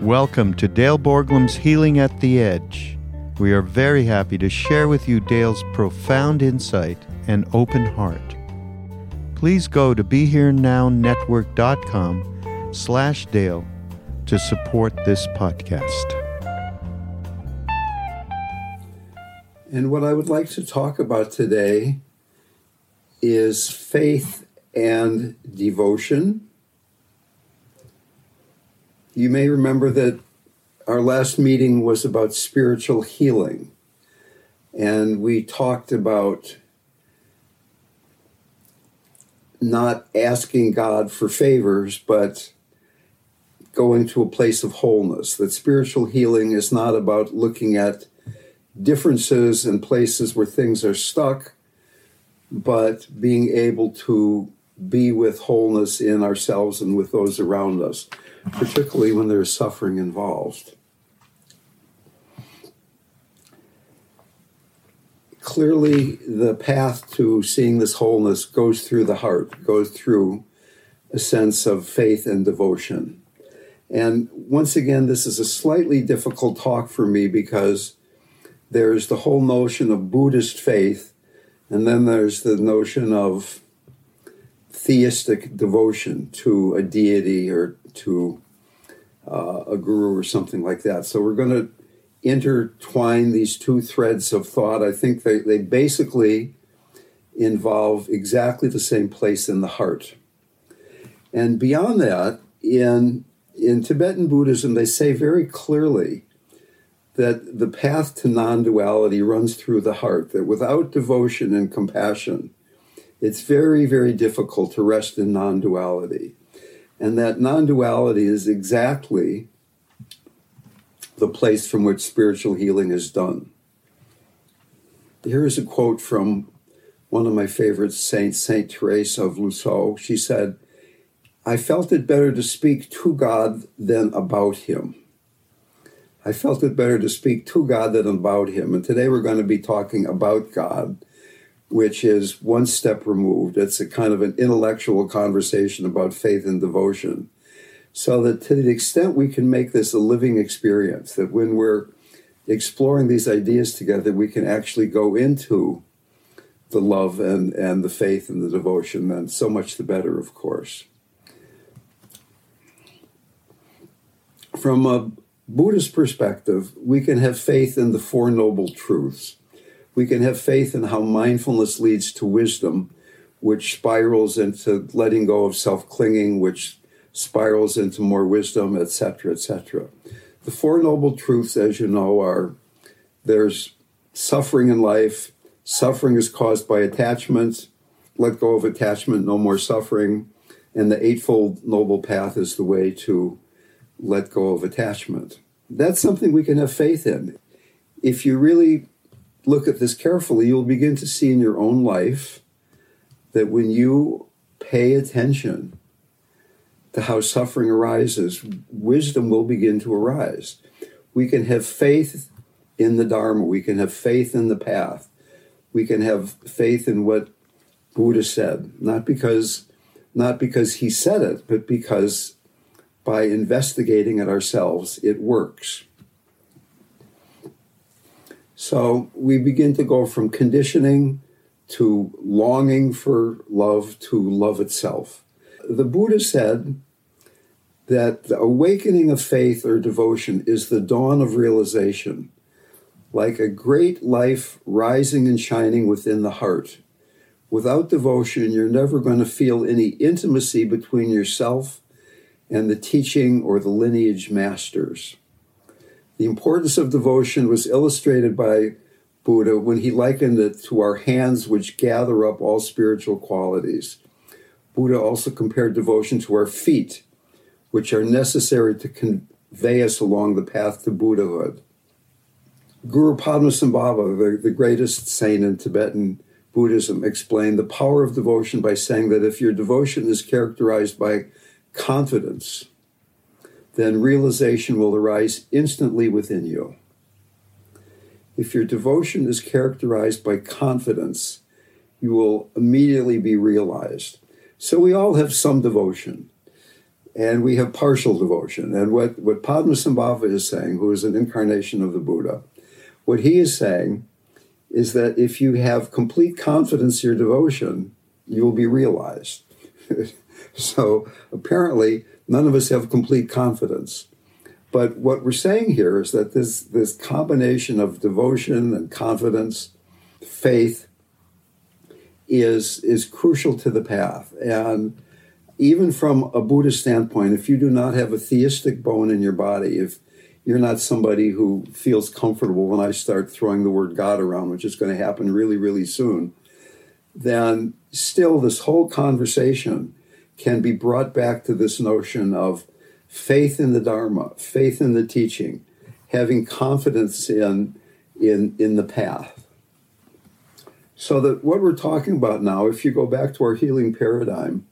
Welcome to Dale Borglum's Healing at the Edge. We are very happy to share with you Dale's profound insight and open heart. Please go to BeHereNowNetwork.com slash Dale to support this podcast. And what I would like to talk about today is faith and devotion. You may remember that our last meeting was about spiritual healing, and we talked about not asking God for favors, but going to a place of wholeness. That spiritual healing is not about looking at differences and places where things are stuck, but being able to be with wholeness in ourselves and with those around us, particularly when there's suffering involved. Clearly, the path to seeing this wholeness goes through the heart, goes through a sense of faith and devotion. And once again, this is a slightly difficult talk for me because there's the whole notion of Buddhist faith, and then there's the notion of theistic devotion to a deity or to uh, a guru or something like that. So we're going to intertwine these two threads of thought. I think they, they basically involve exactly the same place in the heart. And beyond that, in, in Tibetan Buddhism, they say very clearly that the path to non duality runs through the heart, that without devotion and compassion, it's very, very difficult to rest in non duality. And that non duality is exactly the place from which spiritual healing is done. Here is a quote from one of my favorite saints, Saint Therese of Lisieux. She said, I felt it better to speak to God than about Him. I felt it better to speak to God than about Him. And today we're going to be talking about God, which is one step removed. It's a kind of an intellectual conversation about faith and devotion. So that to the extent we can make this a living experience, that when we're exploring these ideas together, we can actually go into the love and, and the faith and the devotion, then so much the better, of course. From a Buddhist perspective, we can have faith in the Four Noble Truths. We can have faith in how mindfulness leads to wisdom, which spirals into letting go of self clinging, which spirals into more wisdom, etc., etc. The Four Noble Truths, as you know, are there's suffering in life. Suffering is caused by attachment. Let go of attachment, no more suffering. And the Eightfold Noble Path is the way to let go of attachment. That's something we can have faith in. If you really look at this carefully, you'll begin to see in your own life that when you pay attention to how suffering arises, wisdom will begin to arise. We can have faith in the Dharma, we can have faith in the path, we can have faith in what Buddha said, not because not because he said it, but because by investigating it ourselves, it works. So we begin to go from conditioning to longing for love to love itself. The Buddha said that the awakening of faith or devotion is the dawn of realization, like a great life rising and shining within the heart. Without devotion, you're never going to feel any intimacy between yourself and the teaching or the lineage masters. The importance of devotion was illustrated by Buddha when he likened it to our hands, which gather up all spiritual qualities. Buddha also compared devotion to our feet, which are necessary to convey us along the path to Buddhahood. Guru Padmasambhava, the, the greatest saint in Tibetan Buddhism, explained the power of devotion by saying that if your devotion is characterized by confidence, then realization will arise instantly within you. If your devotion is characterized by confidence, you will immediately be realized. So we all have some devotion. and we have partial devotion. And what, what Padmasambhava is saying, who is an incarnation of the Buddha, what he is saying is that if you have complete confidence in your devotion, you will be realized. so apparently, none of us have complete confidence. But what we're saying here is that this, this combination of devotion and confidence, faith, is, is crucial to the path. And even from a Buddhist standpoint, if you do not have a theistic bone in your body, if you're not somebody who feels comfortable when I start throwing the word God around, which is going to happen really, really soon, then still this whole conversation can be brought back to this notion of faith in the Dharma, faith in the teaching, having confidence in, in, in the path. So that what we're talking about now, if you go back to our healing paradigm,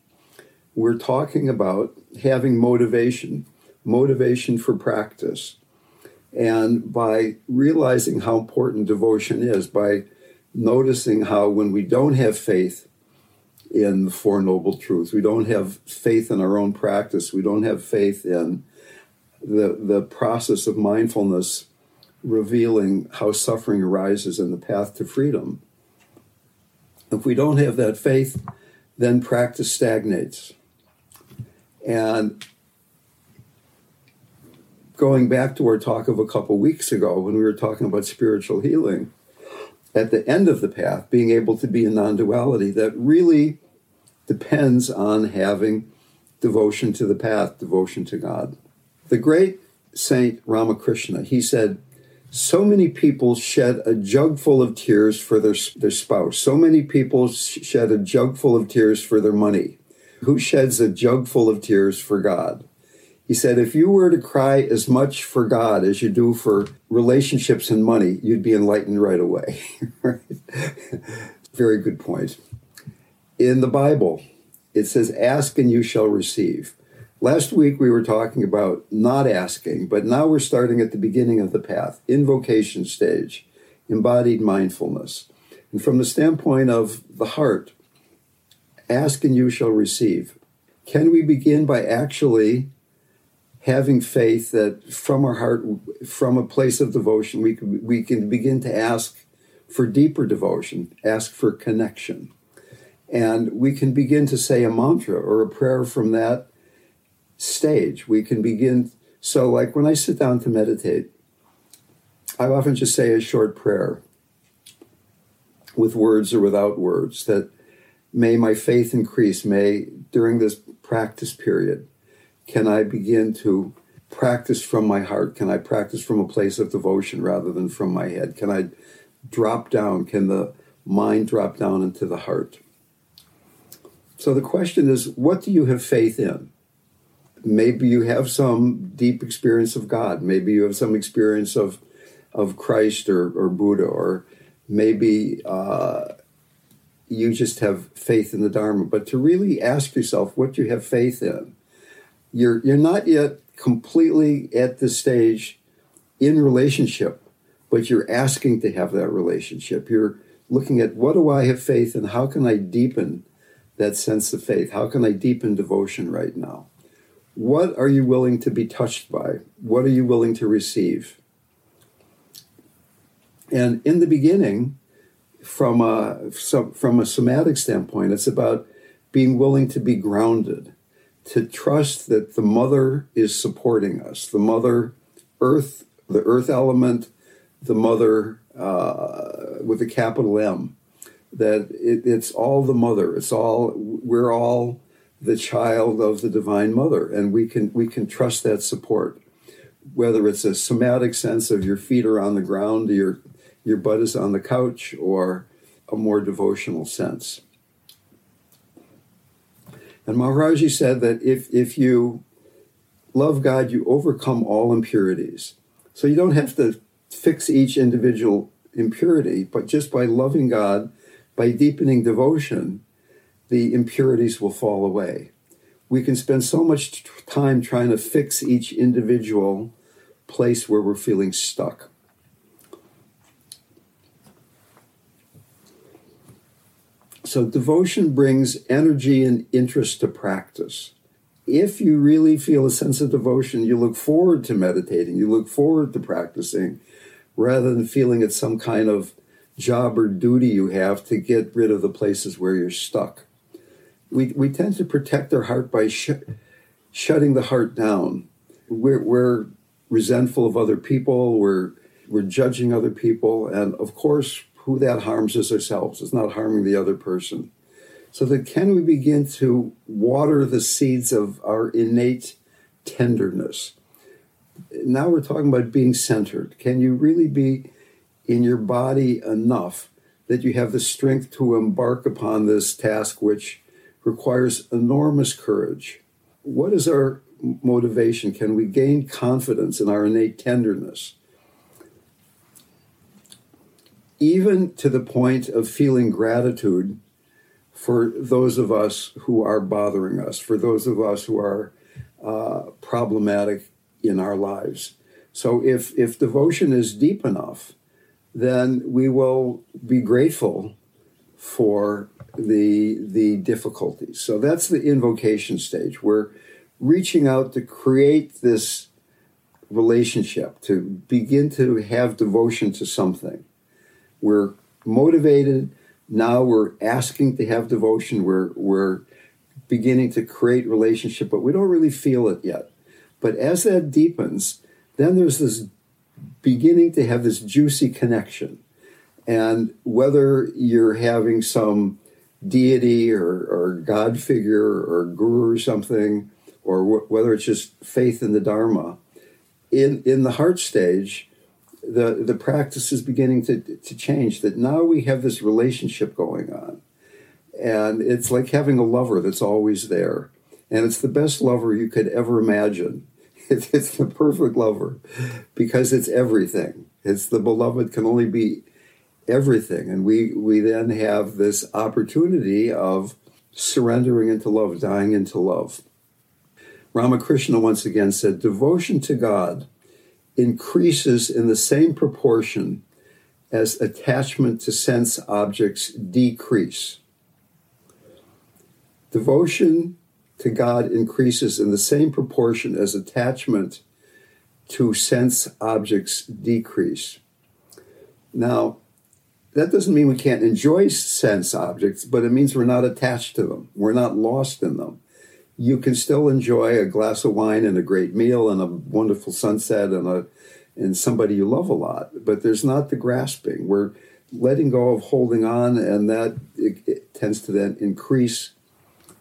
we're talking about having motivation, motivation for practice. And by realizing how important devotion is, by noticing how when we don't have faith in the Four Noble Truths, we don't have faith in our own practice, we don't have faith in the, the process of mindfulness revealing how suffering arises in the path to freedom. If we don't have that faith, then practice stagnates. And going back to our talk of a couple weeks ago when we were talking about spiritual healing, at the end of the path, being able to be in non duality, that really depends on having devotion to the path, devotion to God. The great Saint Ramakrishna, he said, so many people shed a jug full of tears for their, their spouse. So many people shed a jug full of tears for their money. Who sheds a jug full of tears for God? He said, if you were to cry as much for God as you do for relationships and money, you'd be enlightened right away. Very good point. In the Bible, it says, Ask and you shall receive. Last week we were talking about not asking, but now we're starting at the beginning of the path, invocation stage, embodied mindfulness. And from the standpoint of the heart, ask and you shall receive. Can we begin by actually having faith that from our heart, from a place of devotion, we can, we can begin to ask for deeper devotion, ask for connection. And we can begin to say a mantra or a prayer from that stage. We can begin. So, like when I sit down to meditate, I often just say a short prayer with words or without words that may my faith increase. May, during this practice period, can I begin to practice from my heart? Can I practice from a place of devotion rather than from my head? Can I drop down? Can the mind drop down into the heart? So the question is what do you have faith in? Maybe you have some deep experience of God. Maybe you have some experience of, of Christ or, or Buddha, or maybe uh, you just have faith in the Dharma. But to really ask yourself what do you have faith in you're you're not yet completely at the stage in relationship, but you're asking to have that relationship. You're looking at what do I have faith in? How can I deepen that sense of faith? How can I deepen devotion right now? What are you willing to be touched by? What are you willing to receive? And in the beginning, from a, from a somatic standpoint, it's about being willing to be grounded to trust that the mother is supporting us, the mother earth, the earth element, the mother uh, with a capital M, that it, it's all the mother. It's all, we're all the child of the divine mother and we can we can trust that support. Whether it's a somatic sense of your feet are on the ground your your butt is on the couch or a more devotional sense and Maharaji said that if, if you love God, you overcome all impurities. So you don't have to fix each individual impurity, but just by loving God, by deepening devotion, the impurities will fall away. We can spend so much time trying to fix each individual place where we're feeling stuck. So devotion brings energy and interest to practice. if you really feel a sense of devotion, you look forward to meditating, you look forward to practicing, rather than feeling it's some kind of job or duty you have to get rid of the places where you're stuck. We, we tend to protect our heart by sh- shutting the heart down. We're, we're resentful of other people, we're, we're judging other people, and of course, who that harms is ourselves. It's not harming the other person. So that can we begin to water the seeds of our innate tenderness? Now we're talking about being centered. Can you really be in your body enough that you have the strength to embark upon this task, which requires enormous courage? What is our motivation? Can we gain confidence in our innate tenderness? Even to the point of feeling gratitude for those of us who are bothering us, for those of us who are uh, problematic in our lives. So if if devotion is deep enough, then we will be grateful for the the difficulties. So that's the invocation stage. We're reaching out to create this relationship, to begin to have devotion to something. We're motivated now we're asking to have devotion. We're, we're beginning to create relationship, but we don't really feel it yet. But as that deepens, then there's this beginning to have this juicy connection. And whether you're having some deity or, or God figure or guru or something, or wh- whether it's just faith in the Dharma, in, in the heart stage, the the practice is beginning to to change. That now we have this relationship going on, and it's like having a lover that's always there, and it's the best lover you could ever imagine. It's, it's the perfect lover because it's everything. It's the beloved can only be everything, and we we then have this opportunity of surrendering into love, dying into love. Ramakrishna once again said, "Devotion to God." Increases in the same proportion as attachment to sense objects decrease. Devotion to God increases in the same proportion as attachment to sense objects decrease. Now, that doesn't mean we can't enjoy sense objects, but it means we're not attached to them. We're not lost in them you can still enjoy a glass of wine and a great meal and a wonderful sunset and a and somebody you love a lot. But there's not the grasping. We're letting go of holding on, and that it, it tends to then increase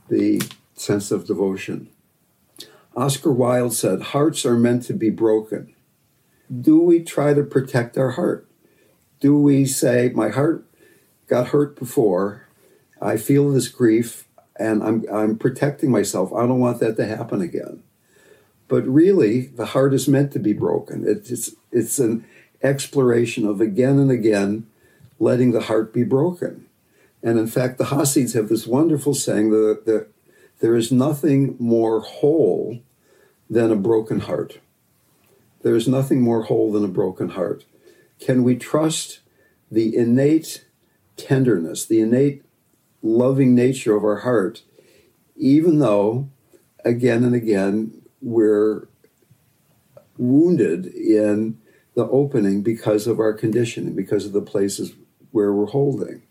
the sense of devotion. Oscar Wilde said, "Hearts are meant to be broken." Do we try to protect our heart? Do we say, "My heart got hurt before. I feel this grief and I'm, I'm protecting myself. I don't want that to happen again. But really, the heart is meant to be broken. It's, it's an exploration of again and again letting the heart be broken. And in fact, the Hasids have this wonderful saying that, that there is nothing more whole than a broken heart. There is nothing more whole than a broken heart. Can we trust the innate tenderness, the innate loving nature of our heart, even though again and again we're wounded in the opening because of our conditioning, because of the places where we're holding.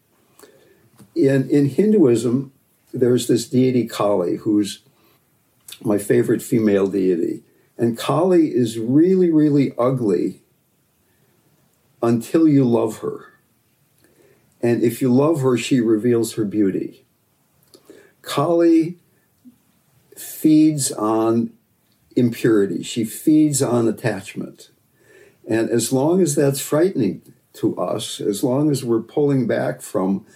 In, in Hinduism, there's this deity Kali, who's my favorite female deity. And Kali is really, really ugly until you love her. And if you love her, she reveals her beauty. Kali feeds on impurity, she feeds on attachment. And as long as that's frightening to us, as long as we're pulling back from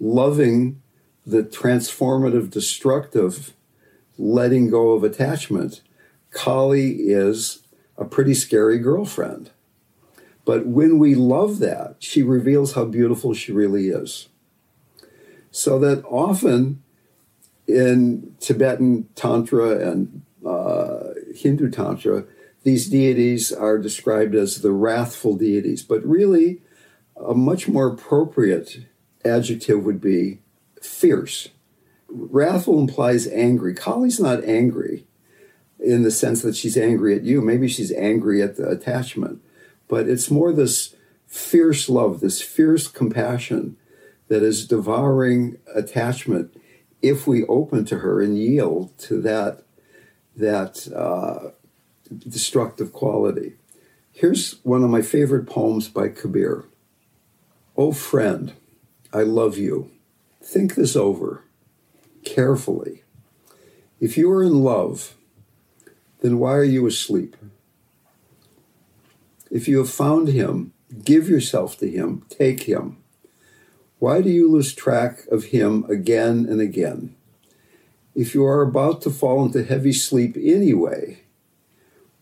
loving the transformative, destructive, letting go of attachment, Kali is a pretty scary girlfriend. But when we love that, she reveals how beautiful she really is. So that often in Tibetan Tantra and uh, Hindu Tantra, these deities are described as the wrathful deities, but really a much more appropriate adjective would be fierce. wrathful implies angry. Kali's not angry in the sense that she's angry at you. Maybe she's angry at the attachment, but it's more this fierce love, this fierce compassion that is devouring attachment if we open to her and yield to that that uh, destructive quality. Here's one of my favorite poems by Kabir. Oh friend, I love you. Think this over carefully. If you are in love, then why are you asleep? If you have found him, give yourself to him, take him. Why do you lose track of him again and again? If you are about to fall into heavy sleep anyway,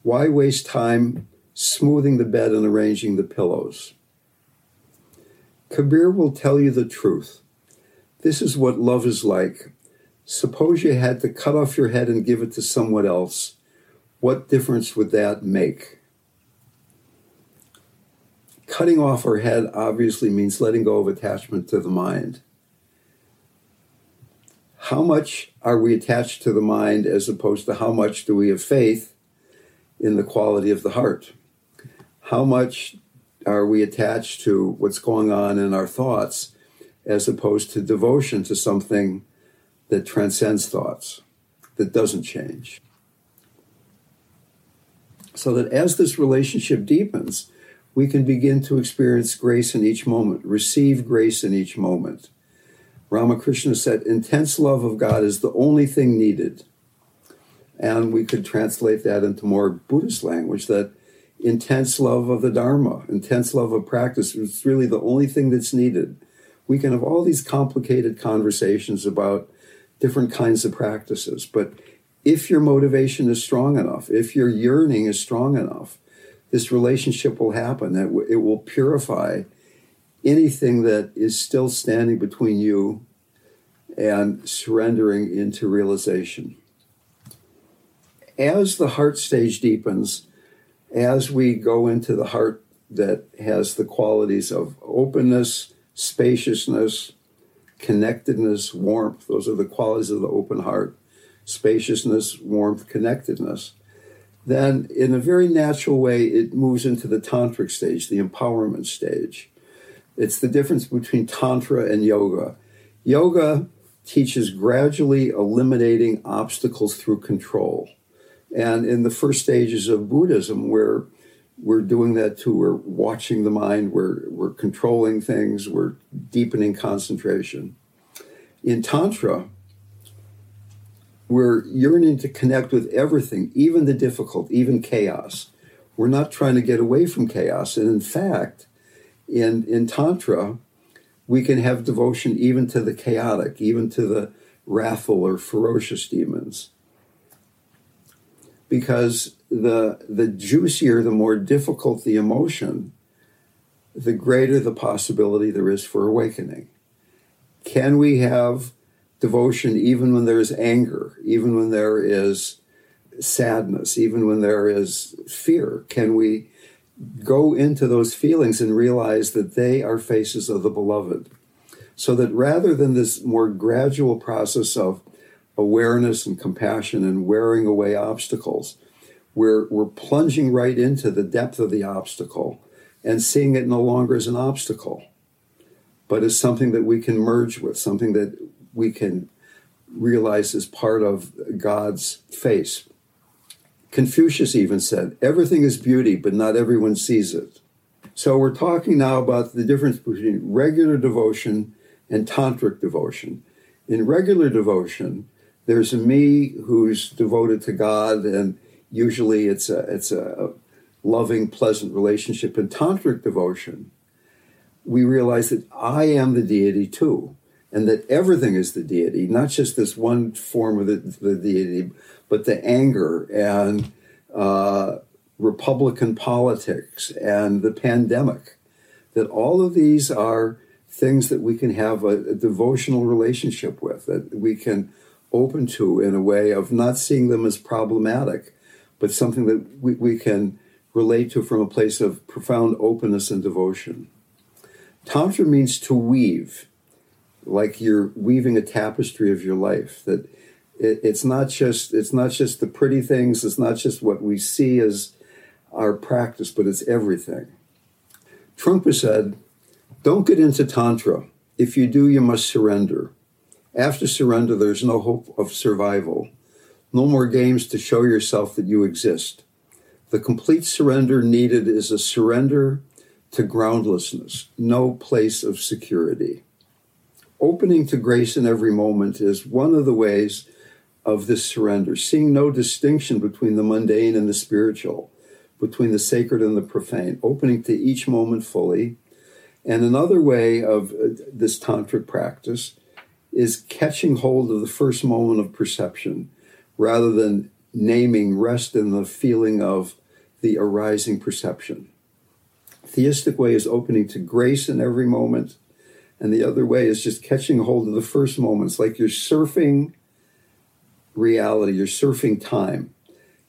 why waste time smoothing the bed and arranging the pillows? Kabir will tell you the truth. This is what love is like. Suppose you had to cut off your head and give it to someone else. What difference would that make? Cutting off our head obviously means letting go of attachment to the mind. How much are we attached to the mind as opposed to how much do we have faith in the quality of the heart? How much are we attached to what's going on in our thoughts as opposed to devotion to something that transcends thoughts, that doesn't change? So that as this relationship deepens, we can begin to experience grace in each moment, receive grace in each moment. Ramakrishna said, intense love of God is the only thing needed. And we could translate that into more Buddhist language that intense love of the Dharma, intense love of practice is really the only thing that's needed. We can have all these complicated conversations about different kinds of practices, but if your motivation is strong enough, if your yearning is strong enough, this relationship will happen. That it will purify anything that is still standing between you and surrendering into realization. As the heart stage deepens, as we go into the heart that has the qualities of openness, spaciousness, connectedness, warmth, those are the qualities of the open heart spaciousness, warmth, connectedness. Then, in a very natural way, it moves into the tantric stage, the empowerment stage. It's the difference between Tantra and yoga. Yoga teaches gradually eliminating obstacles through control. And in the first stages of Buddhism, where we're doing that too, we're watching the mind, we're, we're controlling things, we're deepening concentration. In Tantra, we're yearning to connect with everything, even the difficult, even chaos. We're not trying to get away from chaos. And in fact, in, in Tantra, we can have devotion even to the chaotic, even to the wrathful or ferocious demons because the the juicier, the more difficult the emotion, the greater the possibility there is for awakening. Can we have devotion even when there is anger, even when there is sadness, even when there is fear? Can we go into those feelings and realize that they are faces of the beloved? So that rather than this more gradual process of awareness and compassion and wearing away obstacles. We're, we're plunging right into the depth of the obstacle and seeing it no longer as an obstacle, but as something that we can merge with, something that we can realize as part of God's face. Confucius even said, Everything is beauty, but not everyone sees it. So we're talking now about the difference between regular devotion and tantric devotion. In regular devotion, there's a me who's devoted to God, and usually it's a it's a loving, pleasant relationship. In tantric devotion, we realize that I am the deity too, and that everything is the deity, not just this one form of the, the deity, but the anger and uh, Republican politics and the pandemic. That all of these are things that we can have a, a devotional relationship with, that we can open to in a way of not seeing them as problematic, but something that we, we can relate to from a place of profound openness and devotion. Tantra means to weave. Like you're weaving a tapestry of your life. That it, it's not just it's not just the pretty things. It's not just what we see as our practice, but it's everything. Trungpa said, "Don't get into tantra. If you do, you must surrender. After surrender, there's no hope of survival. No more games to show yourself that you exist. The complete surrender needed is a surrender to groundlessness, no place of security. Opening to grace in every moment is one of the ways of this surrender, seeing no distinction between the mundane and the spiritual, between the sacred and the profane, opening to each moment fully. And another way of uh, this tantric practice is catching hold of the first moment of perception rather than naming rest in the feeling of the arising perception. Theistic way is opening to grace in every moment, and the other way is just catching hold of the first moments, like you're surfing reality, you're surfing time.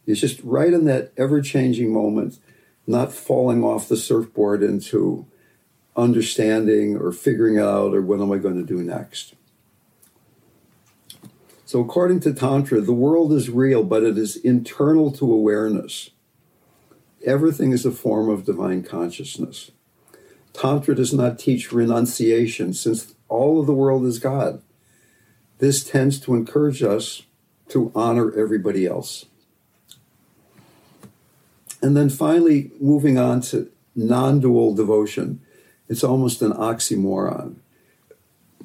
you're just right in that ever changing moment, not falling off the surfboard into understanding or figuring out or what am I going to do next. So, according to Tantra, the world is real, but it is internal to awareness. Everything is a form of divine consciousness. Tantra does not teach renunciation since all of the world is God. This tends to encourage us to honor everybody else. And then finally, moving on to non dual devotion, it's almost an oxymoron.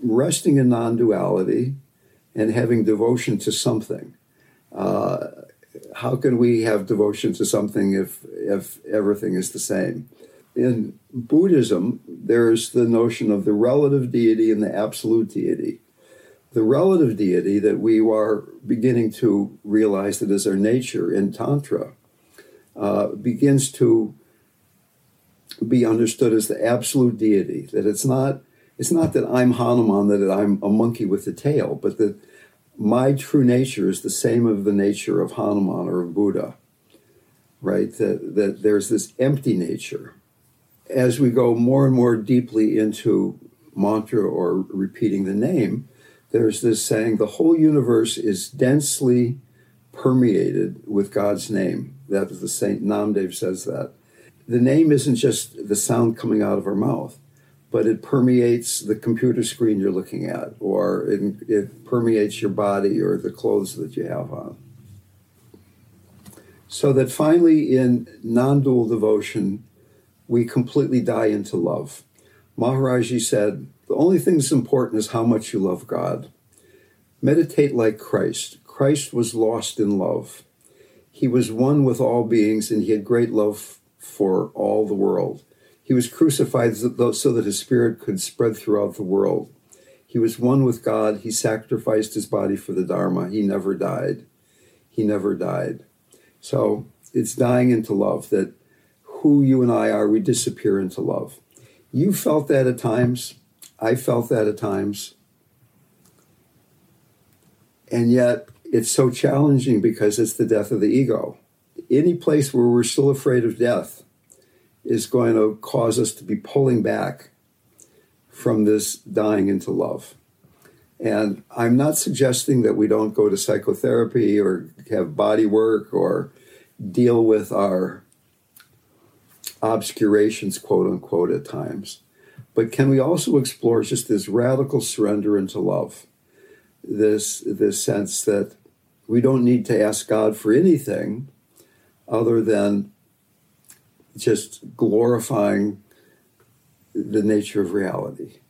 Resting in non duality and having devotion to something. Uh, how can we have devotion to something if if everything is the same? In Buddhism, there's the notion of the relative deity and the absolute deity. The relative deity that we are beginning to realize that is our nature in Tantra uh, begins to be understood as the absolute deity. That it's not it's not that I'm Hanuman, that I'm a monkey with a tail, but that my true nature is the same of the nature of Hanuman or of Buddha, right? That, that there's this empty nature. As we go more and more deeply into mantra or repeating the name, there's this saying the whole universe is densely permeated with God's name. That is the Saint Namdev says that. The name isn't just the sound coming out of our mouth but it permeates the computer screen you're looking at, or it, it permeates your body or the clothes that you have on. So that finally, in non dual devotion, we completely die into love. Maharaji said, The only thing that's important is how much you love God. Meditate like Christ. Christ was lost in love. He was one with all beings and he had great love for all the world. He was crucified so that his spirit could spread throughout the world. He was one with God. He sacrificed his body for the Dharma. He never died. He never died. So it's dying into love that who you and I are, we disappear into love. You felt that at times. I felt that at times. And yet it's so challenging because it's the death of the ego. Any place where we're still afraid of death, is going to cause us to be pulling back from this dying into love. And I'm not suggesting that we don't go to psychotherapy or have body work or deal with our obscurations, quote unquote, at times. But can we also explore just this radical surrender into love? This, this sense that we don't need to ask God for anything other than just glorifying the nature of reality,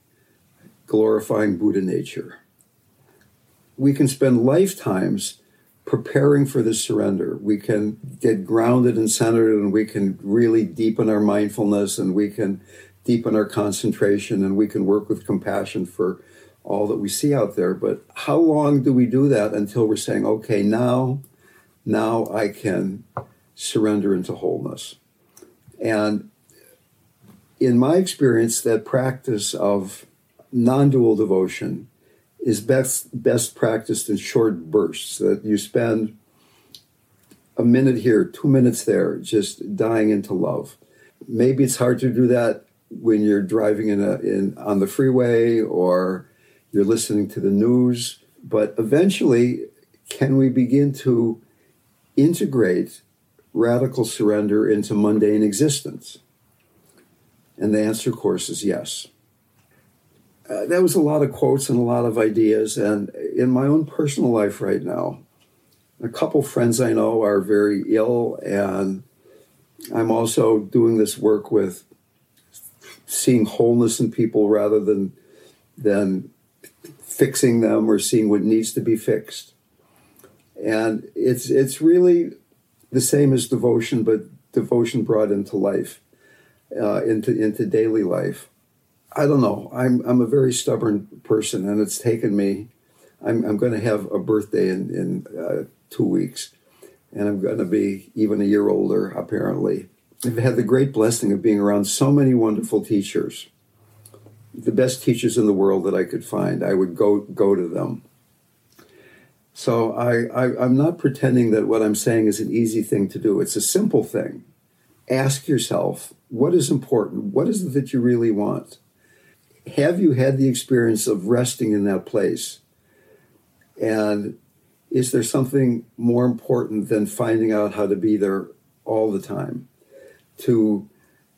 glorifying Buddha nature. We can spend lifetimes preparing for the surrender. We can get grounded and centered, and we can really deepen our mindfulness, and we can deepen our concentration, and we can work with compassion for all that we see out there. But how long do we do that until we're saying, okay, now, now I can surrender into wholeness? And in my experience, that practice of non dual devotion is best, best practiced in short bursts, that you spend a minute here, two minutes there, just dying into love. Maybe it's hard to do that when you're driving in, a, in on the freeway or you're listening to the news. But eventually, can we begin to integrate radical surrender into mundane existence? And the answer, of course, is yes. Uh, that was a lot of quotes and a lot of ideas. And in my own personal life right now, a couple friends I know are very ill, and I'm also doing this work with seeing wholeness in people rather than than fixing them or seeing what needs to be fixed. And it's it's really the same as devotion, but devotion brought into life, uh, into into daily life. I don't know. I'm I'm a very stubborn person, and it's taken me. I'm I'm going to have a birthday in in uh, two weeks, and I'm going to be even a year older apparently. I've had the great blessing of being around so many wonderful teachers, the best teachers in the world that I could find. I would go go to them. So I, I I'm not pretending that what I'm saying is an easy thing to do. It's a simple thing. Ask yourself what is important. What is it that you really want? Have you had the experience of resting in that place? And is there something more important than finding out how to be there all the time? To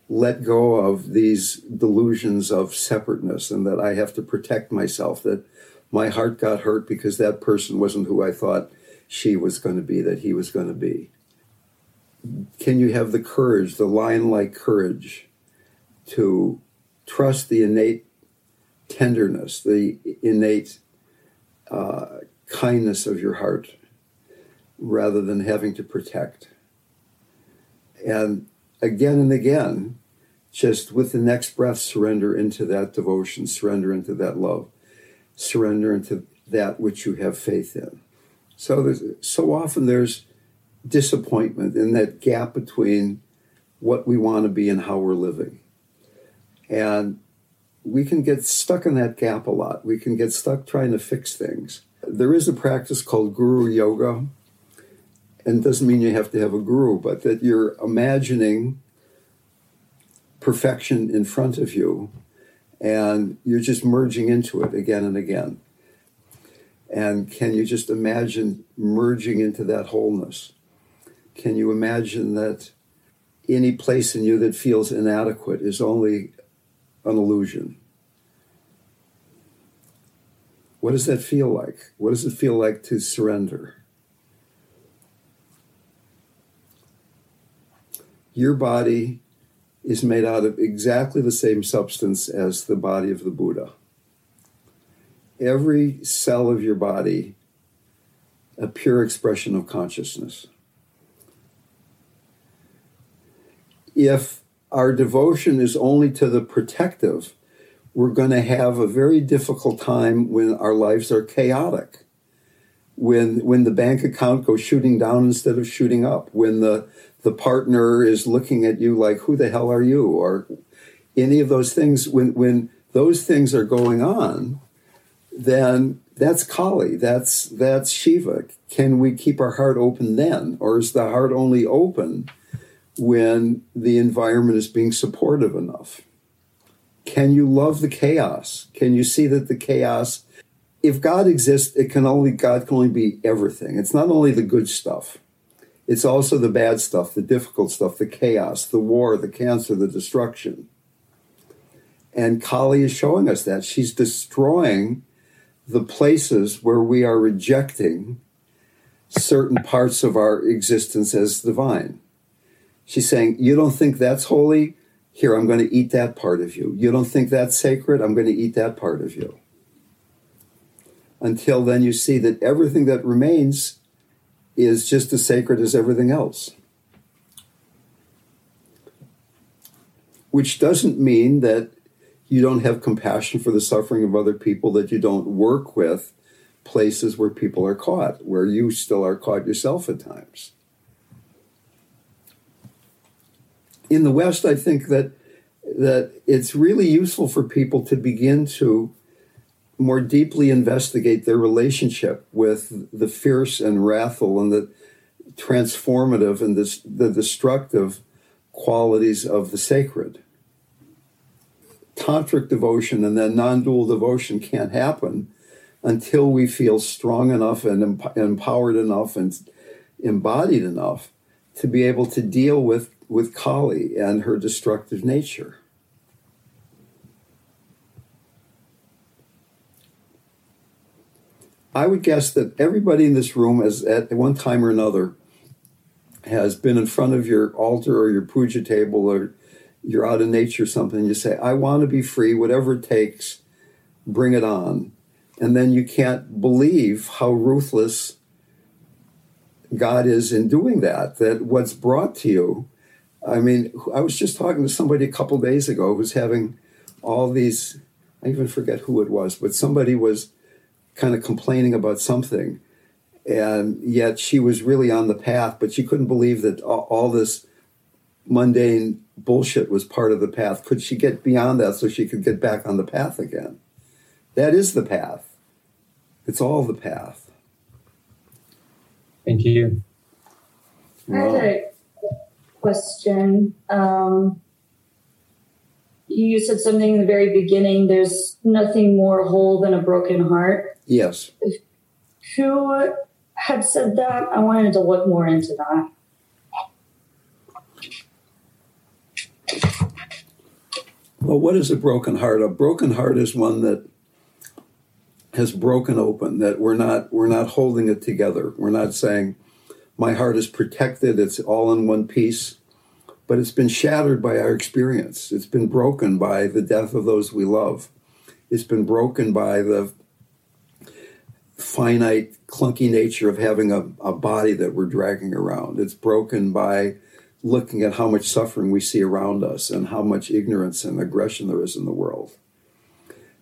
let go of these delusions of separateness and that I have to protect myself, that my heart got hurt because that person wasn't who I thought she was going to be, that he was going to be. Can you have the courage, the lion like courage, to trust the innate tenderness, the innate uh, kindness of your heart rather than having to protect. And again and again, just with the next breath, surrender into that devotion, surrender into that love, surrender into that which you have faith in. So there's so often there's disappointment in that gap between what we want to be and how we're living. And we can get stuck in that gap a lot. We can get stuck trying to fix things. There is a practice called guru yoga, and it doesn't mean you have to have a guru, but that you're imagining perfection in front of you and you're just merging into it again and again. And can you just imagine merging into that wholeness? Can you imagine that any place in you that feels inadequate is only an illusion. What does that feel like? What does it feel like to surrender? Your body is made out of exactly the same substance as the body of the Buddha. Every cell of your body, a pure expression of consciousness. If our devotion is only to the protective, we're going to have a very difficult time when our lives are chaotic. When, when the bank account goes shooting down instead of shooting up, when the, the partner is looking at you like, who the hell are you? Or any of those things, when, when those things are going on, then that's Kali, that's, that's Shiva. Can we keep our heart open then? Or is the heart only open when the environment is being supportive enough? Can you love the chaos? Can you see that the chaos, if God exists, it can only, God can only be everything. It's not only the good stuff. It's also the bad stuff, the difficult stuff, the chaos, the war, the cancer, the destruction. And Kali is showing us that. She's destroying the places where we are rejecting certain parts of our existence as divine. She's saying, You don't think that's holy? Here, I'm going to eat that part of you. You don't think that's sacred? I'm going to eat that part of you. Until then, you see that everything that remains is just as sacred as everything else. Which doesn't mean that you don't have compassion for the suffering of other people, that you don't work with places where people are caught, where you still are caught yourself at times. In the West, I think that that it's really useful for people to begin to more deeply investigate their relationship with the fierce and wrathful and the transformative and the, the destructive qualities of the sacred. tantric devotion and then non dual devotion can't happen until we feel strong enough and emp- empowered enough and embodied enough to be able to deal with, with Kali and her destructive nature. I would guess that everybody in this room has at one time or another has been in front of your altar or your puja table or you're out in nature or something, you say, I want to be free, whatever it takes, bring it on. And then you can't believe how ruthless God is in doing that, that what's brought to you. I mean, I was just talking to somebody a couple days ago who's having all these, I even forget who it was, but somebody was kind of complaining about something. And yet she was really on the path, but she couldn't believe that all, all this mundane bullshit was part of the path. Could she get beyond that so she could get back on the path again? That is the path. It's all the path. Thank you. I had a question. Um, you said something in the very beginning there's nothing more whole than a broken heart. Yes. Who had said that? I wanted to look more into that. Well, what is a broken heart? A broken heart is one that has broken open, that we're not we're not holding it together. We're not saying my heart is protected, it's all in one piece, but it's been shattered by our experience. It's been broken by the death of those we love. It's been broken by the finite, clunky nature of having a, a body that we're dragging around. It's broken by looking at how much suffering we see around us and how much ignorance and aggression there is in the world.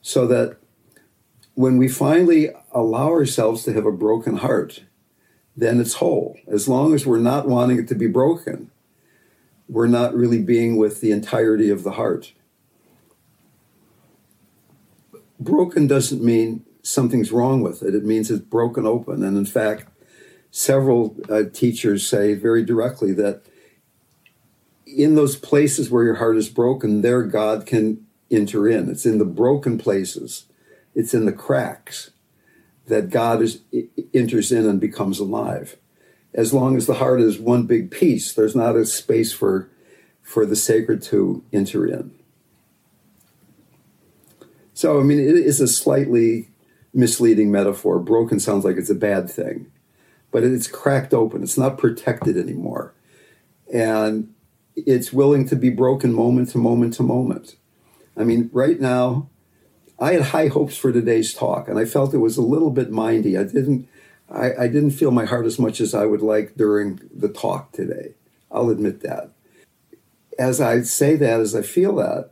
So that when we finally allow ourselves to have a broken heart, then it's whole. As long as we're not wanting it to be broken, we're not really being with the entirety of the heart. Broken doesn't mean something's wrong with it, it means it's broken open. And in fact, several uh, teachers say very directly that in those places where your heart is broken, there God can enter in. It's in the broken places, it's in the cracks that God is, enters in and becomes alive. As long as the heart is one big piece, there's not a space for, for the sacred to enter in. So, I mean, it is a slightly misleading metaphor. Broken sounds like it's a bad thing, but it's cracked open. It's not protected anymore. And it's willing to be broken moment to moment to moment. I mean, right now, I had high hopes for today's talk, and I felt it was a little bit mindy. I didn't, I, I didn't feel my heart as much as I would like during the talk today. I'll admit that. As I say that, as I feel that,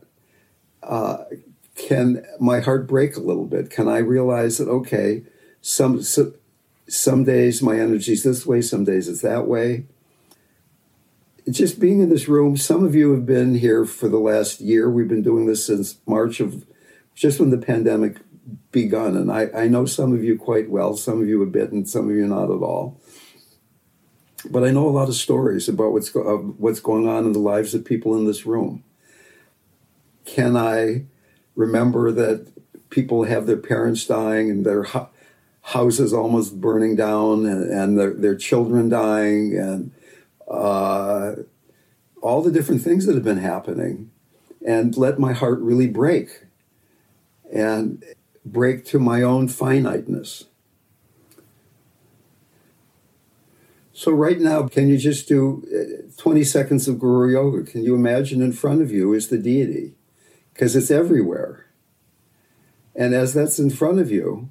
uh, can my heart break a little bit? Can I realize that okay, some some, some days my energy's this way, some days it's that way just being in this room, some of you have been here for the last year. We've been doing this since March of just when the pandemic begun. And I, I know some of you quite well, some of you a bit, and some of you not at all. But I know a lot of stories about what's, go- uh, what's going on in the lives of people in this room. Can I remember that people have their parents dying and their ho- houses almost burning down and, and their, their children dying and uh, all the different things that have been happening and let my heart really break and break to my own finiteness. So, right now, can you just do uh, 20 seconds of Guru Yoga? Can you imagine in front of you is the deity? Because it's everywhere. And as that's in front of you,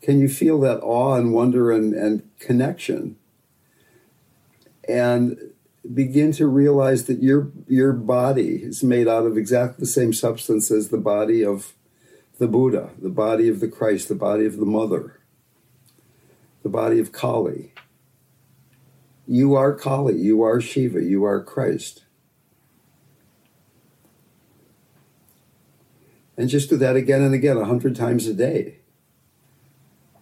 can you feel that awe and wonder and, and connection? and begin to realize that your your body is made out of exactly the same substance as the body of the Buddha, the body of the Christ, the body of the Mother, the body of Kali. You are Kali, you are Shiva, you are Christ. And just do that again and again, a hundred times a day.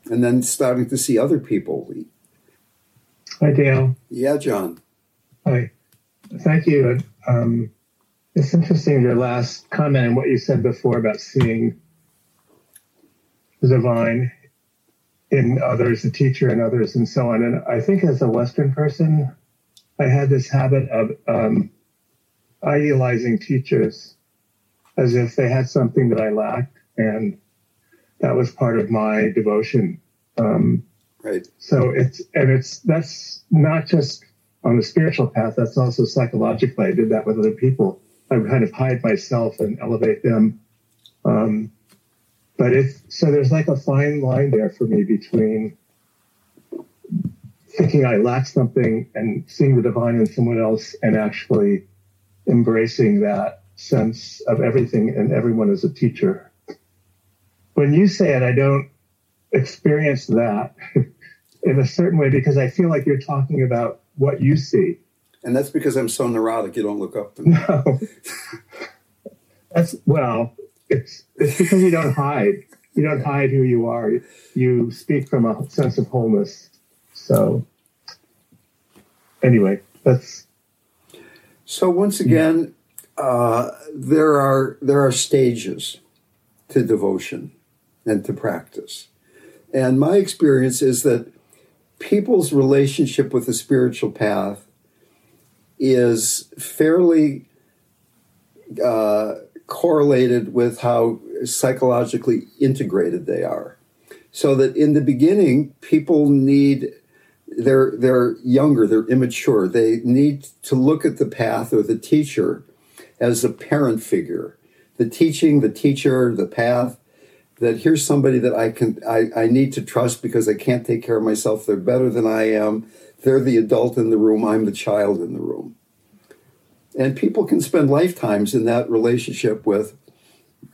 And then starting to see other people Hi, Dale. Yeah, John. Hi. Thank you. Um, it's interesting your last comment and what you said before about seeing the divine in others, the teacher and others, and so on. And I think as a Western person, I had this habit of um, idealizing teachers as if they had something that I lacked, and that was part of my devotion. Um, right. So it's and it's that's not just on the spiritual path. That's also psychologically. I did that with other people. I would kind of hide myself and elevate them. Um, but it's so there's like a fine line there for me between thinking I lack something and seeing the divine in someone else and actually embracing that sense of everything and everyone as a teacher. When you say it, I don't experience that in a certain way because I feel like you're talking about what you see. And that's because I'm so neurotic, you don't look up to me. No. that's, well, it's, it's because you don't hide. You don't hide who you are. You speak from a sense of wholeness. So, anyway, that's. So once again, uh, there are there are stages to devotion and to practice, and my experience is that people's relationship with the spiritual path is fairly uh, correlated with how psychologically integrated they are. So that in the beginning, people need they're they're younger, they're immature. They need to look at the path or the teacher as a parent figure. The teaching, the teacher, the path, that here's somebody that I can I, I need to trust because I can't take care of myself. They're better than I am. They're the adult in the room. I'm the child in the room. And people can spend lifetimes in that relationship with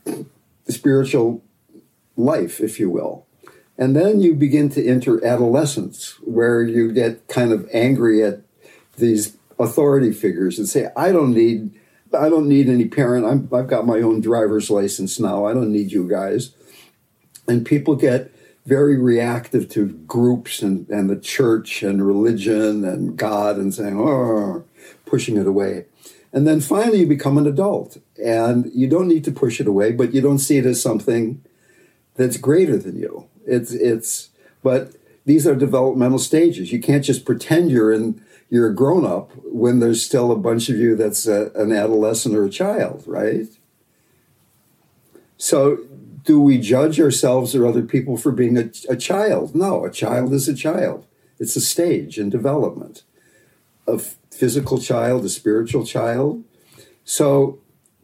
the spiritual life, if you will. And then you begin to enter adolescence, where you get kind of angry at these authority figures and say, I don't need I don't need any parent. I'm, I've got my own driver's license now. I don't need you guys. And people get very reactive to groups and, and the church and religion and God and saying, oh, pushing it away. And then finally, you become an adult and you don't need to push it away, but you don't see it as something that's greater than you. It's, it's, but these are developmental stages. You can't just pretend you're in, you're a grown up when there's still a bunch of you that's a, an adolescent or a child, right? So, do we judge ourselves or other people for being a, a child? No, a child is a child. It's a stage in development. A physical child, a spiritual child. So,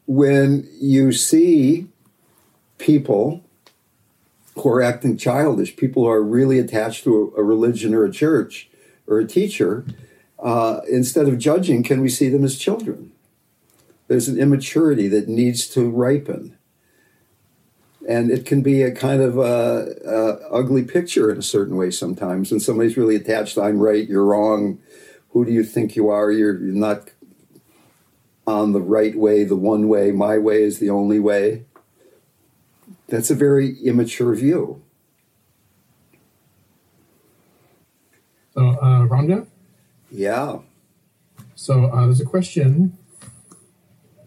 when you see people who are acting childish, people who are really attached to a, religion or a church or a teacher, uh, instead of judging, can we see them as children? There's an immaturity that needs to ripen. And it can be a kind of a, ugly picture in a certain way sometimes. When somebody's really attached, I'm right, you're wrong. Who do you think you are? You're, you're not on the right way, the one way. My way is the only way. That's a very immature view. So, uh, Rhonda? Yeah. So uh, there's a question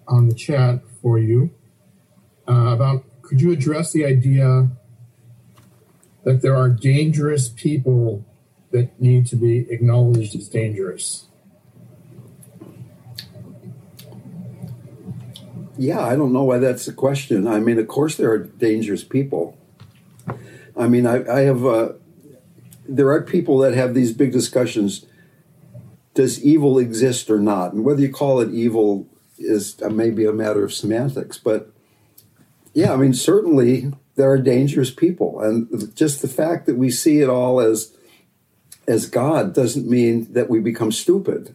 on the chat for you uh, about could you address the idea that there are dangerous people that need to be acknowledged as dangerous? Yeah, I don't know why that's the question. I mean, of course, there are dangerous people. I mean, I, I have, uh, there are people that have these big discussions does evil exist or not? And whether you call it evil is uh, maybe a matter of semantics. But yeah, I mean, certainly there are dangerous people. And just the fact that we see it all as as God doesn't mean that we become stupid.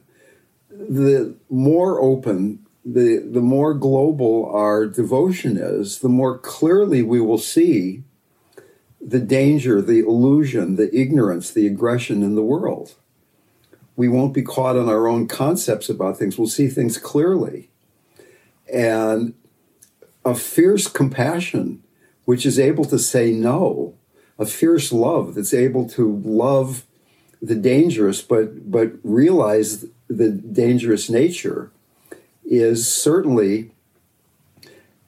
The more open, the, the more global our devotion is, the more clearly we will see the danger, the illusion, the ignorance, the aggression in the world we won't be caught on our own concepts about things. We'll see things clearly. And a fierce compassion, which is able to say no, a fierce love that's able to love the dangerous, but, but realize the dangerous nature, is certainly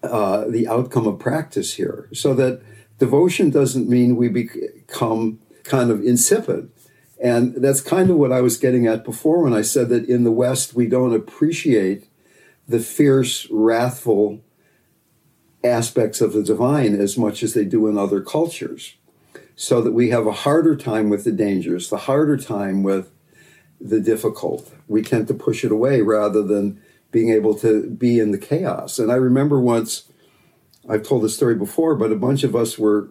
uh, the outcome of practice here. So that devotion doesn't mean we become kind of insipid. And that's kind of what I was getting at before when I said that in the West, we don't appreciate the fierce, wrathful aspects of the divine as much as they do in other cultures. So that we have a harder time with the dangers, the harder time with the difficult. We tend to push it away rather than being able to be in the chaos. And I remember once, I've told this story before, but a bunch of us were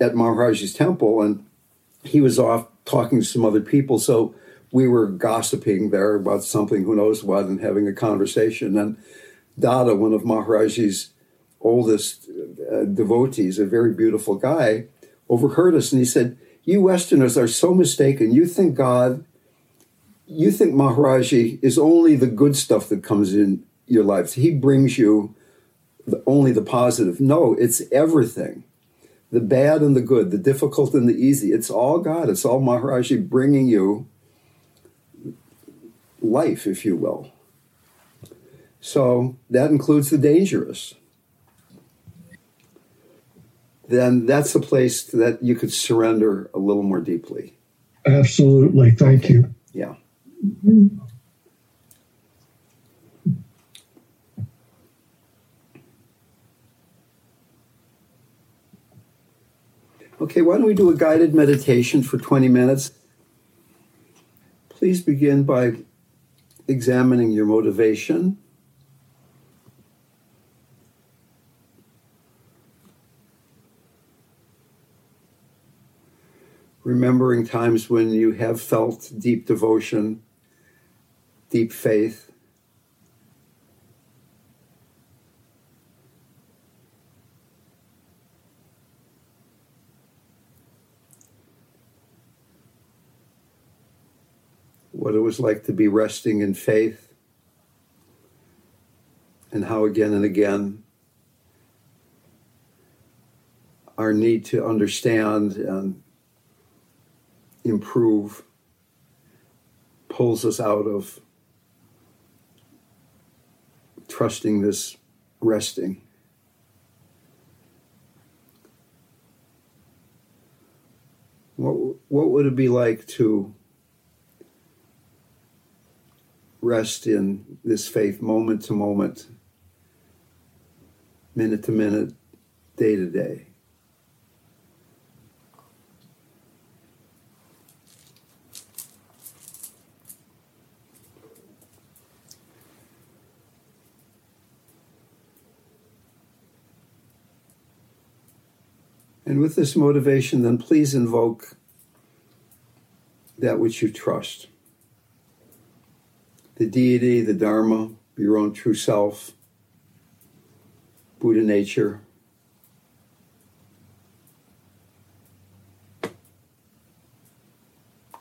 at Maharaji's temple and he was off talking to some other people. So we were gossiping there about something, who knows what, and having a conversation. And Dada, one of Maharaji's oldest uh, devotees, a very beautiful guy, overheard us and he said, You Westerners are so mistaken. You think God you think Maharaji is only the good stuff that comes in your lives. He brings you the, only the positive. No, it's everything the bad and the good, the difficult and the easy. It's all God. It's all Maharaji bringing you life, if you will. So that includes the dangerous. Then that's a place that you could surrender a little more deeply. Absolutely. Thank you. Yeah. Okay, why don't we do a guided meditation for 20 minutes? Please begin by examining your motivation. Remembering times when you have felt deep devotion deep faith. What it was like to be resting in faith, and how again and again our need to understand and improve pulls us out of trusting this resting. What, what would it be like to rest in this faith moment to moment, minute to minute, day to day? And with this motivation, then please invoke that which you trust the deity, the Dharma, your own true self, Buddha nature.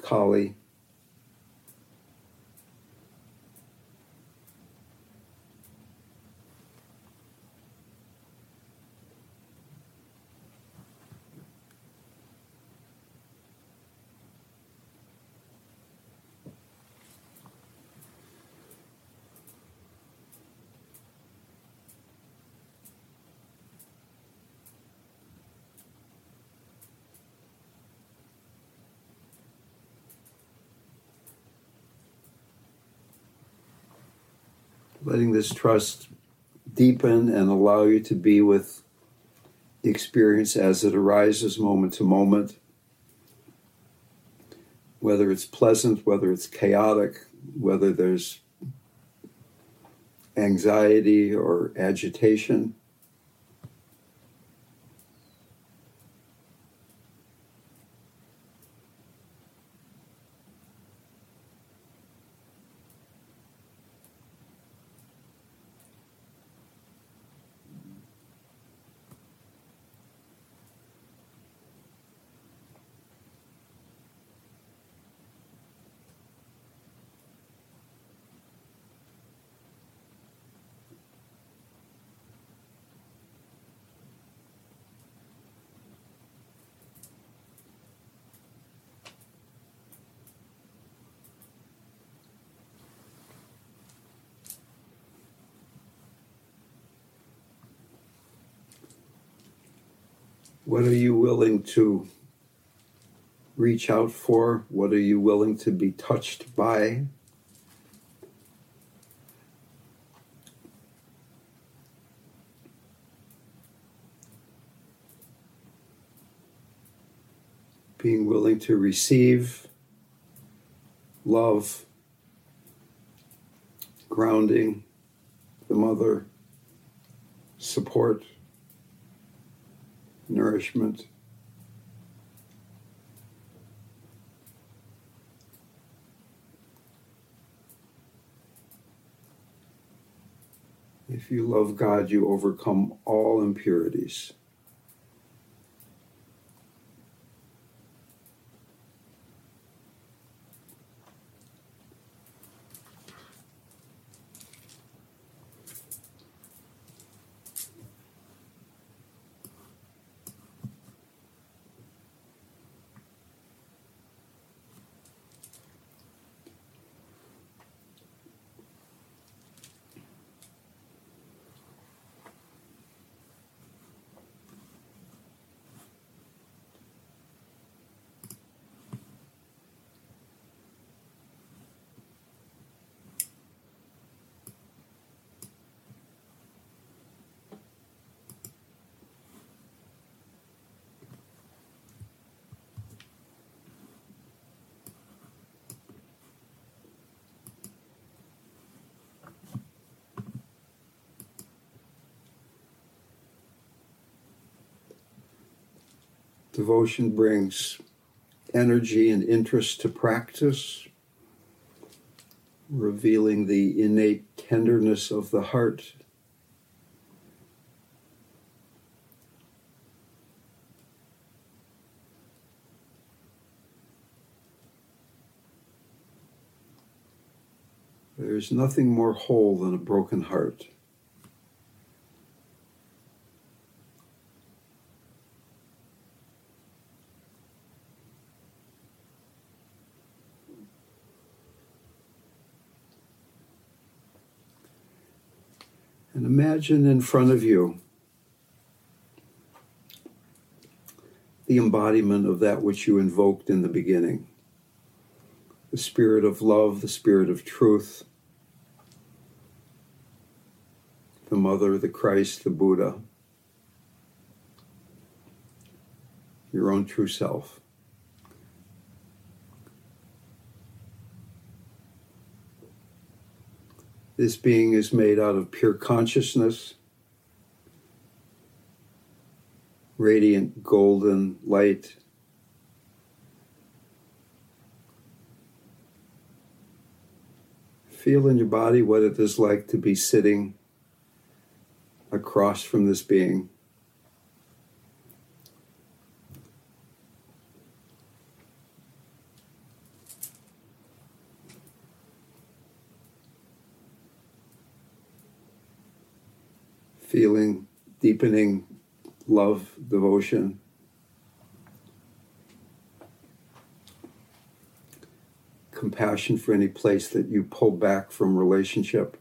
Kali. Letting this trust deepen and allow you to be with the experience as it arises moment to moment, whether it's pleasant, whether it's chaotic, whether there's anxiety or agitation. What are you willing to reach out for? What are you willing to be touched by? Being willing to receive love, grounding, the mother, support, nourishment. If you love God, you overcome all impurities. Devotion brings energy and interest to practice, revealing the innate tenderness of the heart. There's nothing more whole than a broken heart. And imagine in front of you the embodiment of that which you invoked in the beginning the spirit of love, the spirit of truth, the Mother, the Christ, the Buddha, your own true self. This being is made out of pure consciousness, radiant golden light. Feel in your body what it is like to be sitting across from this being. feeling, deepening love, devotion. Compassion for any place that you pull back from relationship.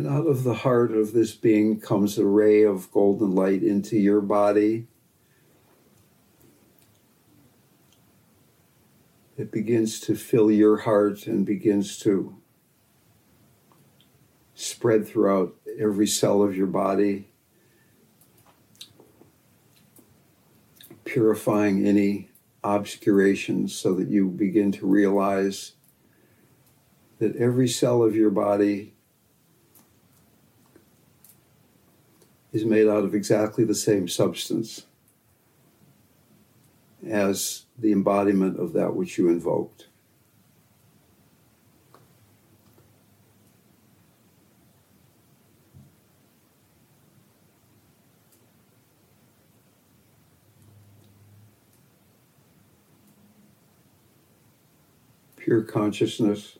And out of the heart of this being comes a ray of golden light into your body. It begins to fill your heart and begins to spread throughout every cell of your body, purifying any obscurations so that you begin to realize that every cell of your body is made out of exactly the same substance as the embodiment of that which you invoked. Pure consciousness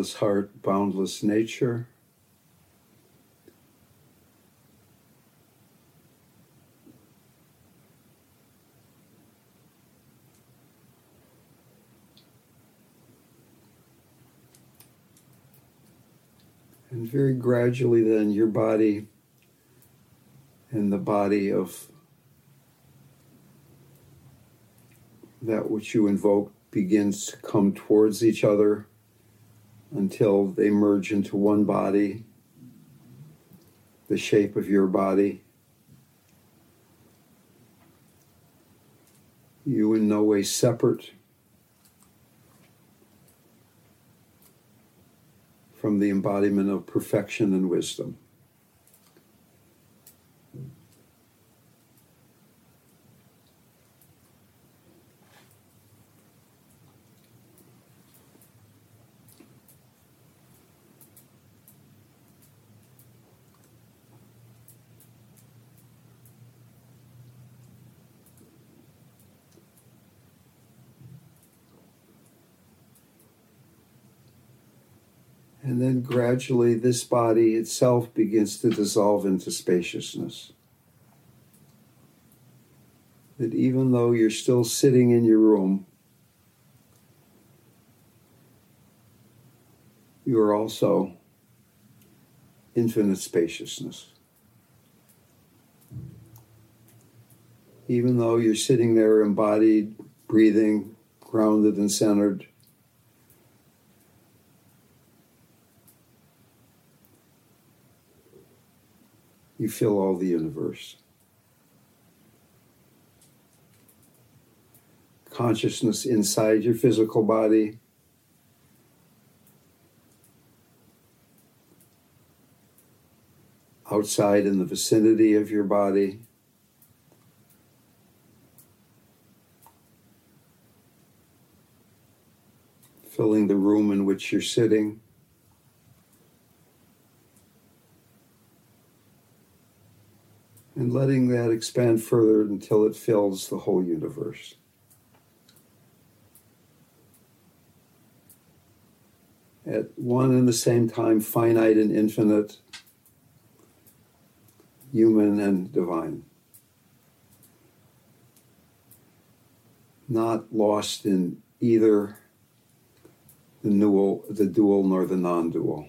Boundless heart, boundless nature. And very gradually, then, your body and the body of that which you invoke begins to come towards each other until they merge into one body, the shape of your body. You in no way separate from the embodiment of perfection and wisdom. And then gradually, this body itself begins to dissolve into spaciousness. That even though you're still sitting in your room, you are also infinite spaciousness. Even though you're sitting there embodied, breathing, grounded, and centered, you fill all the universe. Consciousness inside your physical body. Outside in the vicinity of your body. Filling the room in which you're sitting. And letting that expand further until it fills the whole universe. At one and the same time, finite and infinite, human and divine. Not lost in either the dual, the dual nor the non dual.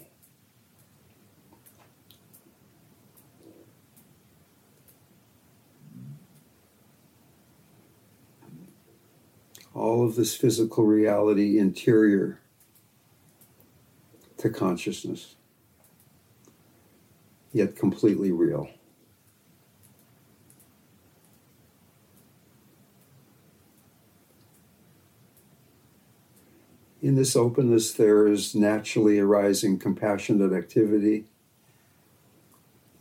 All of this physical reality interior to consciousness, yet completely real. In this openness, there is naturally arising compassionate activity.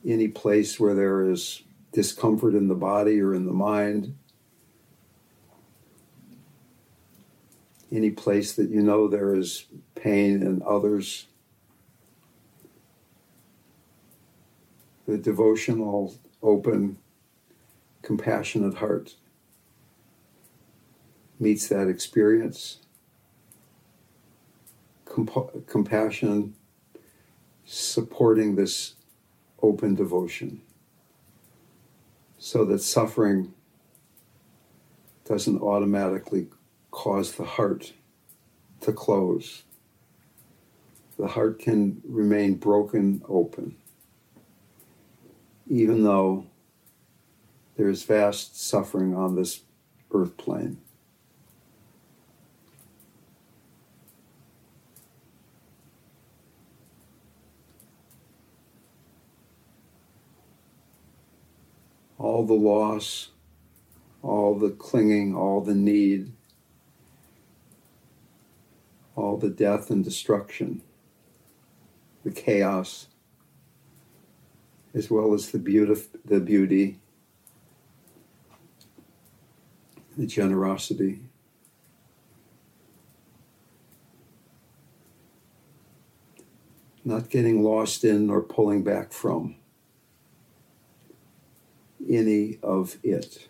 Any place where there is discomfort in the body or in the mind, any place that you know there is pain in others. The devotional, open, compassionate heart meets that experience. Comp- compassion supporting this open devotion so that suffering doesn't automatically cause the heart to close. The heart can remain broken open, even though there's vast suffering on this earth plane. All the loss, all the clinging, all the need all the death and destruction, the chaos, as well as the beauty, the beauty, the generosity. Not getting lost in or pulling back from any of it.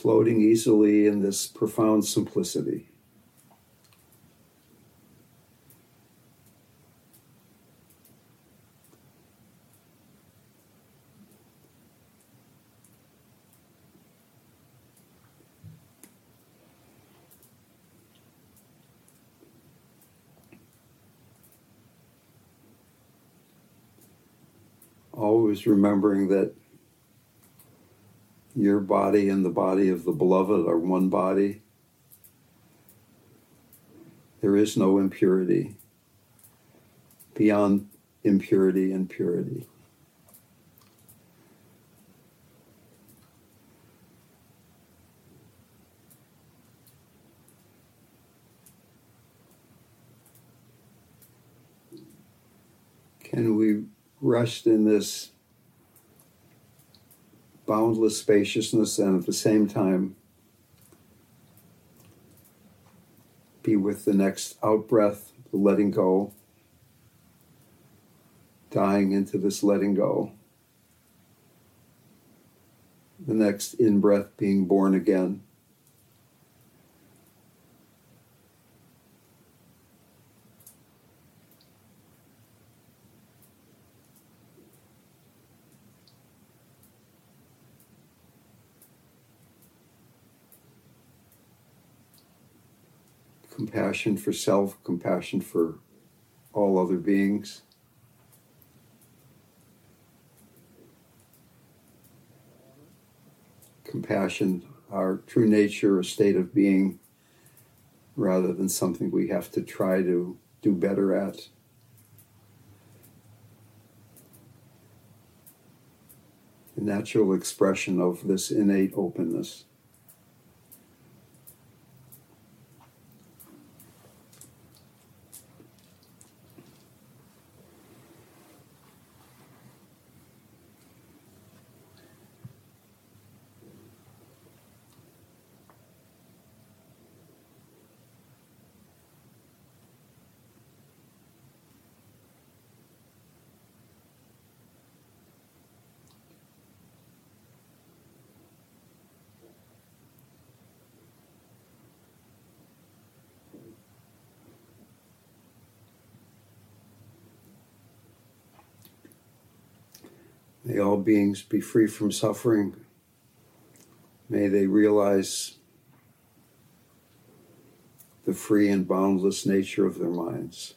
Floating easily in this profound simplicity. always remembering that your body and the body of the beloved are one body. There is no impurity beyond impurity and purity. Can we rest in this boundless spaciousness and at the same time be with the next out breath, the letting go, dying into this letting go. The next in breath being born again. Compassion for self, compassion for all other beings. Compassion, our true nature, a state of being, rather than something we have to try to do better at. The natural expression of this innate openness. May all beings be free from suffering. May they realize the free and boundless nature of their minds.